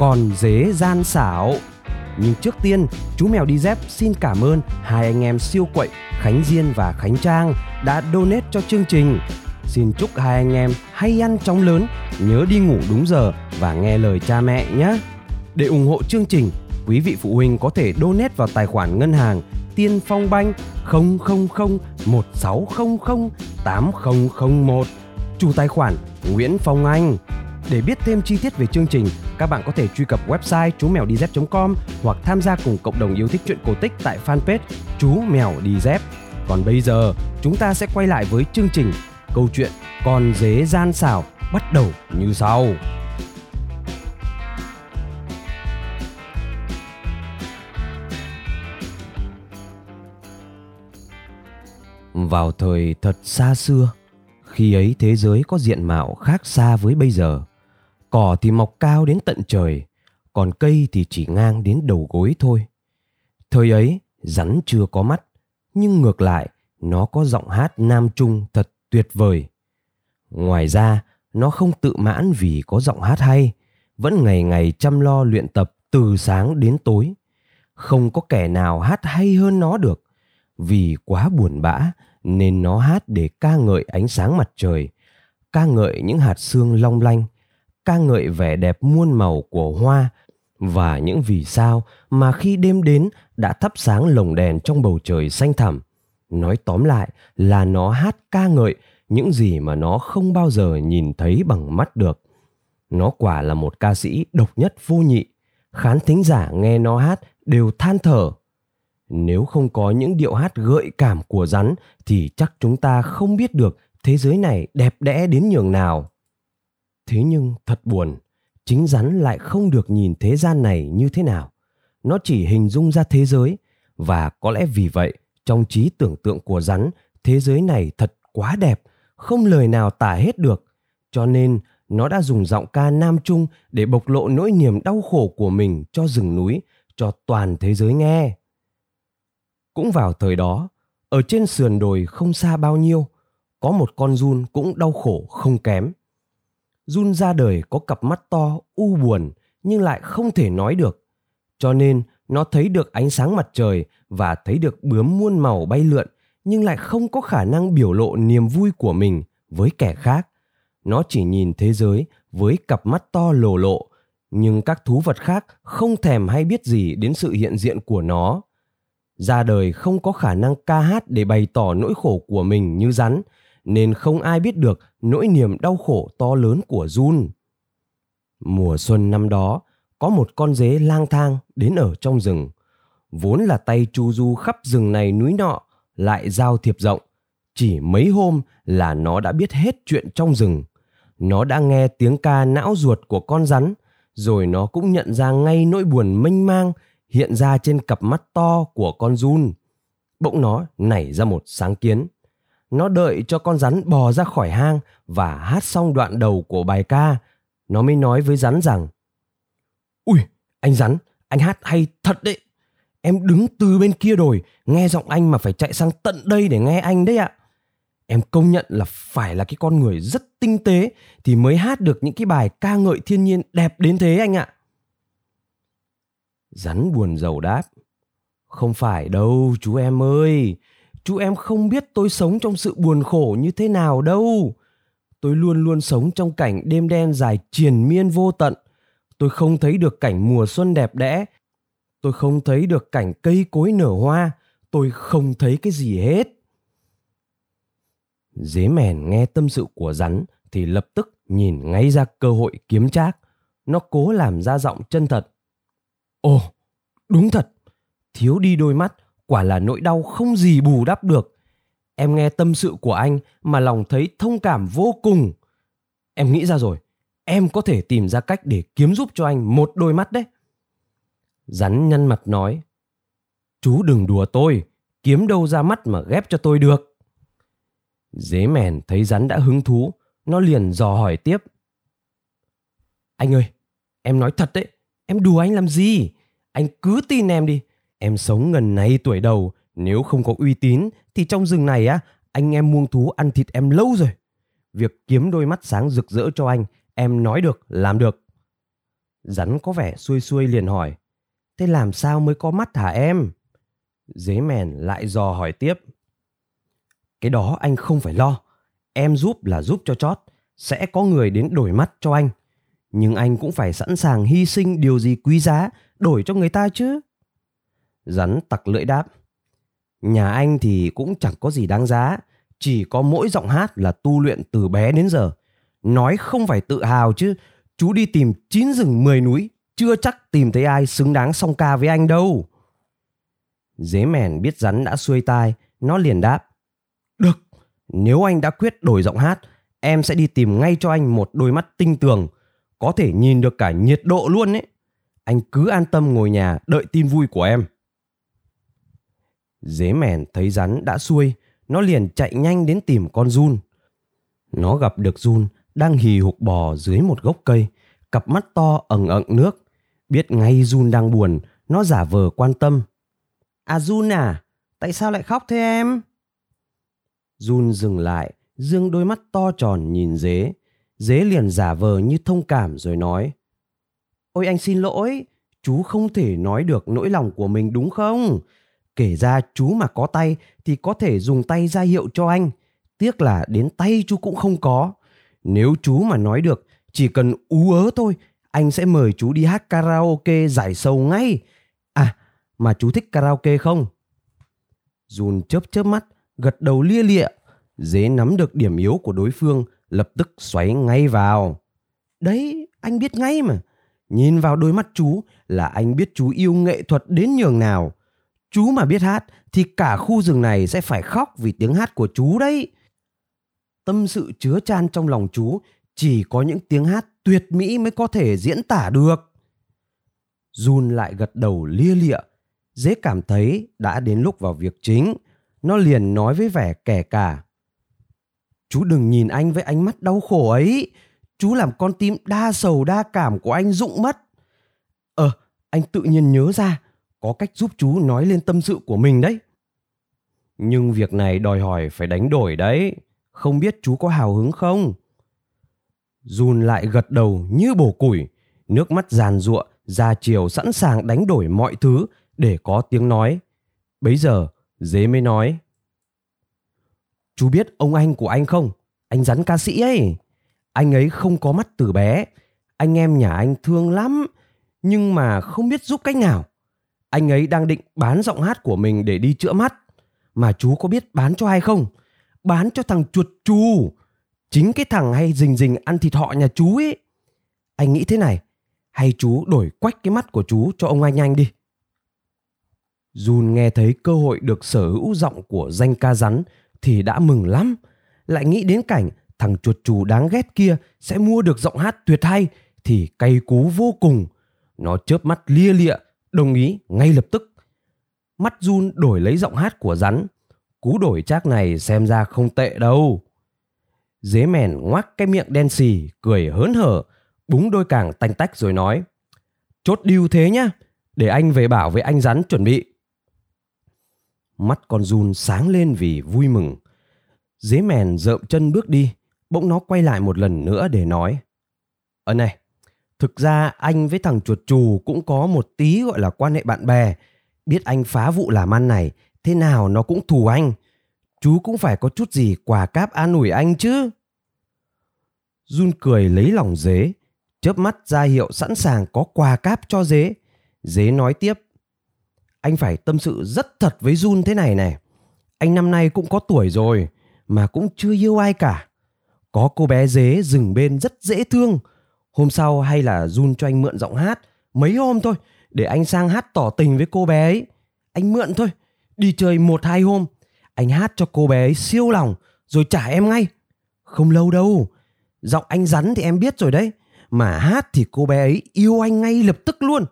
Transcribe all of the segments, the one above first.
còn dế gian xảo. Nhưng trước tiên, chú mèo đi dép xin cảm ơn hai anh em siêu quậy Khánh Diên và Khánh Trang đã donate cho chương trình. Xin chúc hai anh em hay ăn chóng lớn, nhớ đi ngủ đúng giờ và nghe lời cha mẹ nhé. Để ủng hộ chương trình, quý vị phụ huynh có thể donate vào tài khoản ngân hàng Tiên Phong Banh 000 1600 8001. Chủ tài khoản Nguyễn Phong Anh. Để biết thêm chi tiết về chương trình, các bạn có thể truy cập website chú mèo đi dép.com hoặc tham gia cùng cộng đồng yêu thích truyện cổ tích tại fanpage Chú Mèo Đi Dép. Còn bây giờ, chúng ta sẽ quay lại với chương trình câu chuyện Con dế gian xảo bắt đầu như sau. Vào thời thật xa xưa, khi ấy thế giới có diện mạo khác xa với bây giờ. Cỏ thì mọc cao đến tận trời, còn cây thì chỉ ngang đến đầu gối thôi. Thời ấy, rắn chưa có mắt, nhưng ngược lại, nó có giọng hát nam trung thật tuyệt vời. Ngoài ra, nó không tự mãn vì có giọng hát hay, vẫn ngày ngày chăm lo luyện tập từ sáng đến tối. Không có kẻ nào hát hay hơn nó được, vì quá buồn bã nên nó hát để ca ngợi ánh sáng mặt trời, ca ngợi những hạt sương long lanh, ca ngợi vẻ đẹp muôn màu của hoa và những vì sao mà khi đêm đến đã thắp sáng lồng đèn trong bầu trời xanh thẳm. Nói tóm lại là nó hát ca ngợi những gì mà nó không bao giờ nhìn thấy bằng mắt được. Nó quả là một ca sĩ độc nhất vô nhị. Khán thính giả nghe nó hát đều than thở nếu không có những điệu hát gợi cảm của rắn thì chắc chúng ta không biết được thế giới này đẹp đẽ đến nhường nào thế nhưng thật buồn chính rắn lại không được nhìn thế gian này như thế nào. Nó chỉ hình dung ra thế giới và có lẽ vì vậy trong trí tưởng tượng của rắn thế giới này thật quá đẹp không lời nào tả hết được. Cho nên nó đã dùng giọng ca nam trung để bộc lộ nỗi niềm đau khổ của mình cho rừng núi cho toàn thế giới nghe. Cũng vào thời đó, ở trên sườn đồi không xa bao nhiêu, có một con run cũng đau khổ không kém. Jun ra đời có cặp mắt to, u buồn nhưng lại không thể nói được. Cho nên nó thấy được ánh sáng mặt trời và thấy được bướm muôn màu bay lượn nhưng lại không có khả năng biểu lộ niềm vui của mình với kẻ khác. Nó chỉ nhìn thế giới với cặp mắt to lồ lộ, nhưng các thú vật khác không thèm hay biết gì đến sự hiện diện của nó ra đời không có khả năng ca hát để bày tỏ nỗi khổ của mình như rắn nên không ai biết được nỗi niềm đau khổ to lớn của Jun. Mùa xuân năm đó, có một con dế lang thang đến ở trong rừng. Vốn là tay chu du khắp rừng này núi nọ, lại giao thiệp rộng. Chỉ mấy hôm là nó đã biết hết chuyện trong rừng. Nó đã nghe tiếng ca não ruột của con rắn, rồi nó cũng nhận ra ngay nỗi buồn mênh mang hiện ra trên cặp mắt to của con run. Bỗng nó nảy ra một sáng kiến. Nó đợi cho con rắn bò ra khỏi hang và hát xong đoạn đầu của bài ca. Nó mới nói với rắn rằng Ui, anh rắn, anh hát hay thật đấy. Em đứng từ bên kia đồi, nghe giọng anh mà phải chạy sang tận đây để nghe anh đấy ạ. Em công nhận là phải là cái con người rất tinh tế thì mới hát được những cái bài ca ngợi thiên nhiên đẹp đến thế anh ạ. Rắn buồn rầu đáp. Không phải đâu chú em ơi. Chú em không biết tôi sống trong sự buồn khổ như thế nào đâu. Tôi luôn luôn sống trong cảnh đêm đen dài triền miên vô tận. Tôi không thấy được cảnh mùa xuân đẹp đẽ. Tôi không thấy được cảnh cây cối nở hoa. Tôi không thấy cái gì hết. Dế mèn nghe tâm sự của rắn thì lập tức nhìn ngay ra cơ hội kiếm trác. Nó cố làm ra giọng chân thật. Ồ, đúng thật, thiếu đi đôi mắt quả là nỗi đau không gì bù đắp được. Em nghe tâm sự của anh mà lòng thấy thông cảm vô cùng. Em nghĩ ra rồi, em có thể tìm ra cách để kiếm giúp cho anh một đôi mắt đấy. Rắn nhăn mặt nói. Chú đừng đùa tôi, kiếm đâu ra mắt mà ghép cho tôi được. Dế mèn thấy rắn đã hứng thú, nó liền dò hỏi tiếp. Anh ơi, em nói thật đấy, em đùa anh làm gì? Anh cứ tin em đi, em sống gần này tuổi đầu, nếu không có uy tín thì trong rừng này á, anh em muông thú ăn thịt em lâu rồi. Việc kiếm đôi mắt sáng rực rỡ cho anh, em nói được, làm được. Rắn có vẻ xuôi xuôi liền hỏi, thế làm sao mới có mắt hả em? Dế mèn lại dò hỏi tiếp. Cái đó anh không phải lo, em giúp là giúp cho chót, sẽ có người đến đổi mắt cho anh. Nhưng anh cũng phải sẵn sàng hy sinh điều gì quý giá đổi cho người ta chứ. Rắn tặc lưỡi đáp. Nhà anh thì cũng chẳng có gì đáng giá, chỉ có mỗi giọng hát là tu luyện từ bé đến giờ. Nói không phải tự hào chứ, chú đi tìm chín rừng mười núi, chưa chắc tìm thấy ai xứng đáng song ca với anh đâu. Dế mèn biết rắn đã xuôi tai, nó liền đáp. Được, nếu anh đã quyết đổi giọng hát, em sẽ đi tìm ngay cho anh một đôi mắt tinh tường, có thể nhìn được cả nhiệt độ luôn ấy. Anh cứ an tâm ngồi nhà đợi tin vui của em. Dế mèn thấy rắn đã xuôi, nó liền chạy nhanh đến tìm con run. Nó gặp được run đang hì hục bò dưới một gốc cây, cặp mắt to ẩn ẩn nước. Biết ngay run đang buồn, nó giả vờ quan tâm. À run à, tại sao lại khóc thế em? Run dừng lại, dương đôi mắt to tròn nhìn dế. Dế liền giả vờ như thông cảm rồi nói. Ôi anh xin lỗi, chú không thể nói được nỗi lòng của mình đúng không? Kể ra chú mà có tay thì có thể dùng tay ra hiệu cho anh. Tiếc là đến tay chú cũng không có. Nếu chú mà nói được, chỉ cần ú ớ thôi, anh sẽ mời chú đi hát karaoke giải sầu ngay. À, mà chú thích karaoke không? Jun chớp chớp mắt, gật đầu lia lịa. Dế nắm được điểm yếu của đối phương, lập tức xoáy ngay vào. Đấy, anh biết ngay mà. Nhìn vào đôi mắt chú là anh biết chú yêu nghệ thuật đến nhường nào. Chú mà biết hát thì cả khu rừng này sẽ phải khóc vì tiếng hát của chú đấy. Tâm sự chứa chan trong lòng chú chỉ có những tiếng hát tuyệt mỹ mới có thể diễn tả được. Jun lại gật đầu lia lịa. Dễ cảm thấy đã đến lúc vào việc chính. Nó liền nói với vẻ kẻ cả. Chú đừng nhìn anh với ánh mắt đau khổ ấy. Chú làm con tim đa sầu đa cảm của anh rụng mất. Ờ, anh tự nhiên nhớ ra có cách giúp chú nói lên tâm sự của mình đấy. Nhưng việc này đòi hỏi phải đánh đổi đấy. Không biết chú có hào hứng không? Jun lại gật đầu như bổ củi, nước mắt giàn giụa, ra chiều sẵn sàng đánh đổi mọi thứ để có tiếng nói. Bấy giờ, dế mới nói. Chú biết ông anh của anh không? Anh rắn ca sĩ ấy. Anh ấy không có mắt từ bé. Anh em nhà anh thương lắm. Nhưng mà không biết giúp cách nào anh ấy đang định bán giọng hát của mình để đi chữa mắt. Mà chú có biết bán cho ai không? Bán cho thằng chuột chù. Chính cái thằng hay rình rình ăn thịt họ nhà chú ấy. Anh nghĩ thế này, hay chú đổi quách cái mắt của chú cho ông anh anh đi. Jun nghe thấy cơ hội được sở hữu giọng của danh ca rắn thì đã mừng lắm. Lại nghĩ đến cảnh thằng chuột chù đáng ghét kia sẽ mua được giọng hát tuyệt hay thì cay cú vô cùng. Nó chớp mắt lia lịa đồng ý ngay lập tức. Mắt run đổi lấy giọng hát của rắn. Cú đổi trác này xem ra không tệ đâu. Dế mèn ngoác cái miệng đen xì, cười hớn hở, búng đôi càng tanh tách rồi nói. Chốt điêu thế nhá, để anh về bảo với anh rắn chuẩn bị. Mắt con run sáng lên vì vui mừng. Dế mèn rợm chân bước đi, bỗng nó quay lại một lần nữa để nói. Ở này, Thực ra anh với thằng chuột chù cũng có một tí gọi là quan hệ bạn bè. Biết anh phá vụ làm ăn này, thế nào nó cũng thù anh. Chú cũng phải có chút gì quà cáp an ủi anh chứ. Jun cười lấy lòng dế, chớp mắt ra hiệu sẵn sàng có quà cáp cho dế. Dế nói tiếp. Anh phải tâm sự rất thật với Jun thế này này. Anh năm nay cũng có tuổi rồi, mà cũng chưa yêu ai cả. Có cô bé dế dừng bên rất dễ thương, Hôm sau hay là Jun cho anh mượn giọng hát mấy hôm thôi để anh sang hát tỏ tình với cô bé ấy. Anh mượn thôi, đi chơi một hai hôm. Anh hát cho cô bé ấy siêu lòng rồi trả em ngay. Không lâu đâu, giọng anh rắn thì em biết rồi đấy. Mà hát thì cô bé ấy yêu anh ngay lập tức luôn.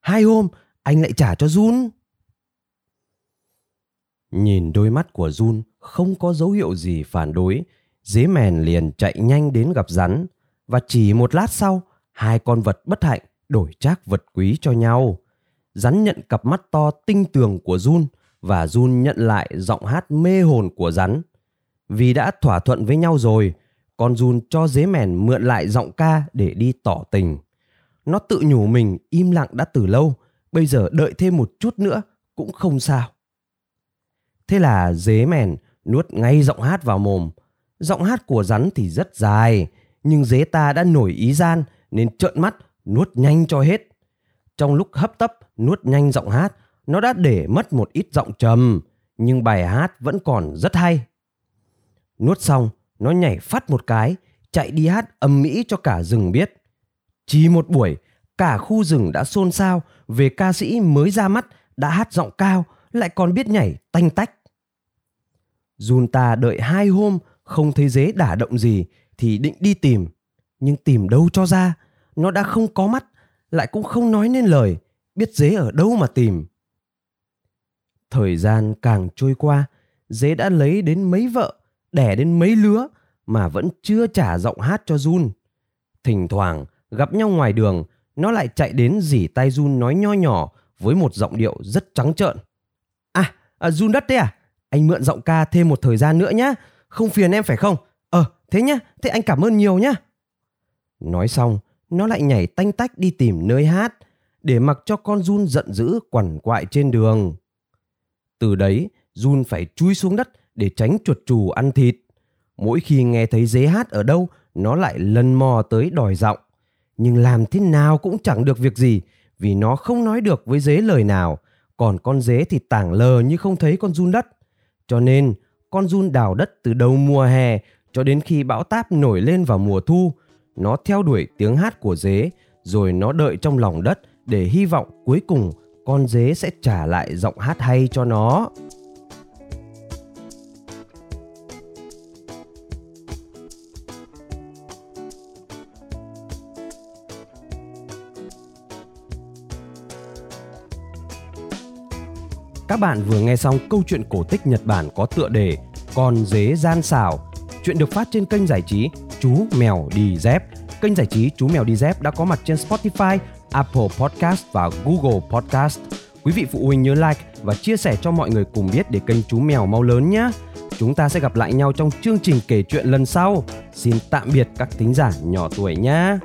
Hai hôm, anh lại trả cho Jun. Nhìn đôi mắt của Jun không có dấu hiệu gì phản đối, dế mèn liền chạy nhanh đến gặp rắn và chỉ một lát sau, hai con vật bất hạnh đổi trác vật quý cho nhau. Rắn nhận cặp mắt to tinh tường của Jun và Jun nhận lại giọng hát mê hồn của rắn. Vì đã thỏa thuận với nhau rồi, con Jun cho dế mèn mượn lại giọng ca để đi tỏ tình. Nó tự nhủ mình im lặng đã từ lâu, bây giờ đợi thêm một chút nữa cũng không sao. Thế là dế mèn nuốt ngay giọng hát vào mồm. Giọng hát của rắn thì rất dài, nhưng dế ta đã nổi ý gian nên trợn mắt nuốt nhanh cho hết. Trong lúc hấp tấp nuốt nhanh giọng hát, nó đã để mất một ít giọng trầm, nhưng bài hát vẫn còn rất hay. Nuốt xong, nó nhảy phát một cái, chạy đi hát âm mỹ cho cả rừng biết. Chỉ một buổi, cả khu rừng đã xôn xao về ca sĩ mới ra mắt đã hát giọng cao lại còn biết nhảy tanh tách. Junta đợi hai hôm không thấy dế đả động gì thì định đi tìm. Nhưng tìm đâu cho ra, nó đã không có mắt, lại cũng không nói nên lời, biết dế ở đâu mà tìm. Thời gian càng trôi qua, dế đã lấy đến mấy vợ, đẻ đến mấy lứa mà vẫn chưa trả giọng hát cho Jun. Thỉnh thoảng gặp nhau ngoài đường, nó lại chạy đến dỉ tay Jun nói nho nhỏ với một giọng điệu rất trắng trợn. À, à Jun đất đấy à? Anh mượn giọng ca thêm một thời gian nữa nhá. Không phiền em phải không? Thế nhá, thế anh cảm ơn nhiều nhá. Nói xong, nó lại nhảy tanh tách đi tìm nơi hát để mặc cho con Jun giận dữ quằn quại trên đường. Từ đấy, Jun phải chui xuống đất để tránh chuột chù ăn thịt. Mỗi khi nghe thấy dế hát ở đâu, nó lại lần mò tới đòi giọng. Nhưng làm thế nào cũng chẳng được việc gì vì nó không nói được với dế lời nào. Còn con dế thì tảng lờ như không thấy con Jun đất. Cho nên, con Jun đào đất từ đầu mùa hè cho đến khi bão táp nổi lên vào mùa thu. Nó theo đuổi tiếng hát của dế, rồi nó đợi trong lòng đất để hy vọng cuối cùng con dế sẽ trả lại giọng hát hay cho nó. Các bạn vừa nghe xong câu chuyện cổ tích Nhật Bản có tựa đề Con dế gian xảo. Chuyện được phát trên kênh giải trí Chú Mèo Đi Dép. Kênh giải trí Chú Mèo Đi Dép đã có mặt trên Spotify, Apple Podcast và Google Podcast. Quý vị phụ huynh nhớ like và chia sẻ cho mọi người cùng biết để kênh Chú Mèo mau lớn nhé. Chúng ta sẽ gặp lại nhau trong chương trình kể chuyện lần sau. Xin tạm biệt các thính giả nhỏ tuổi nhé.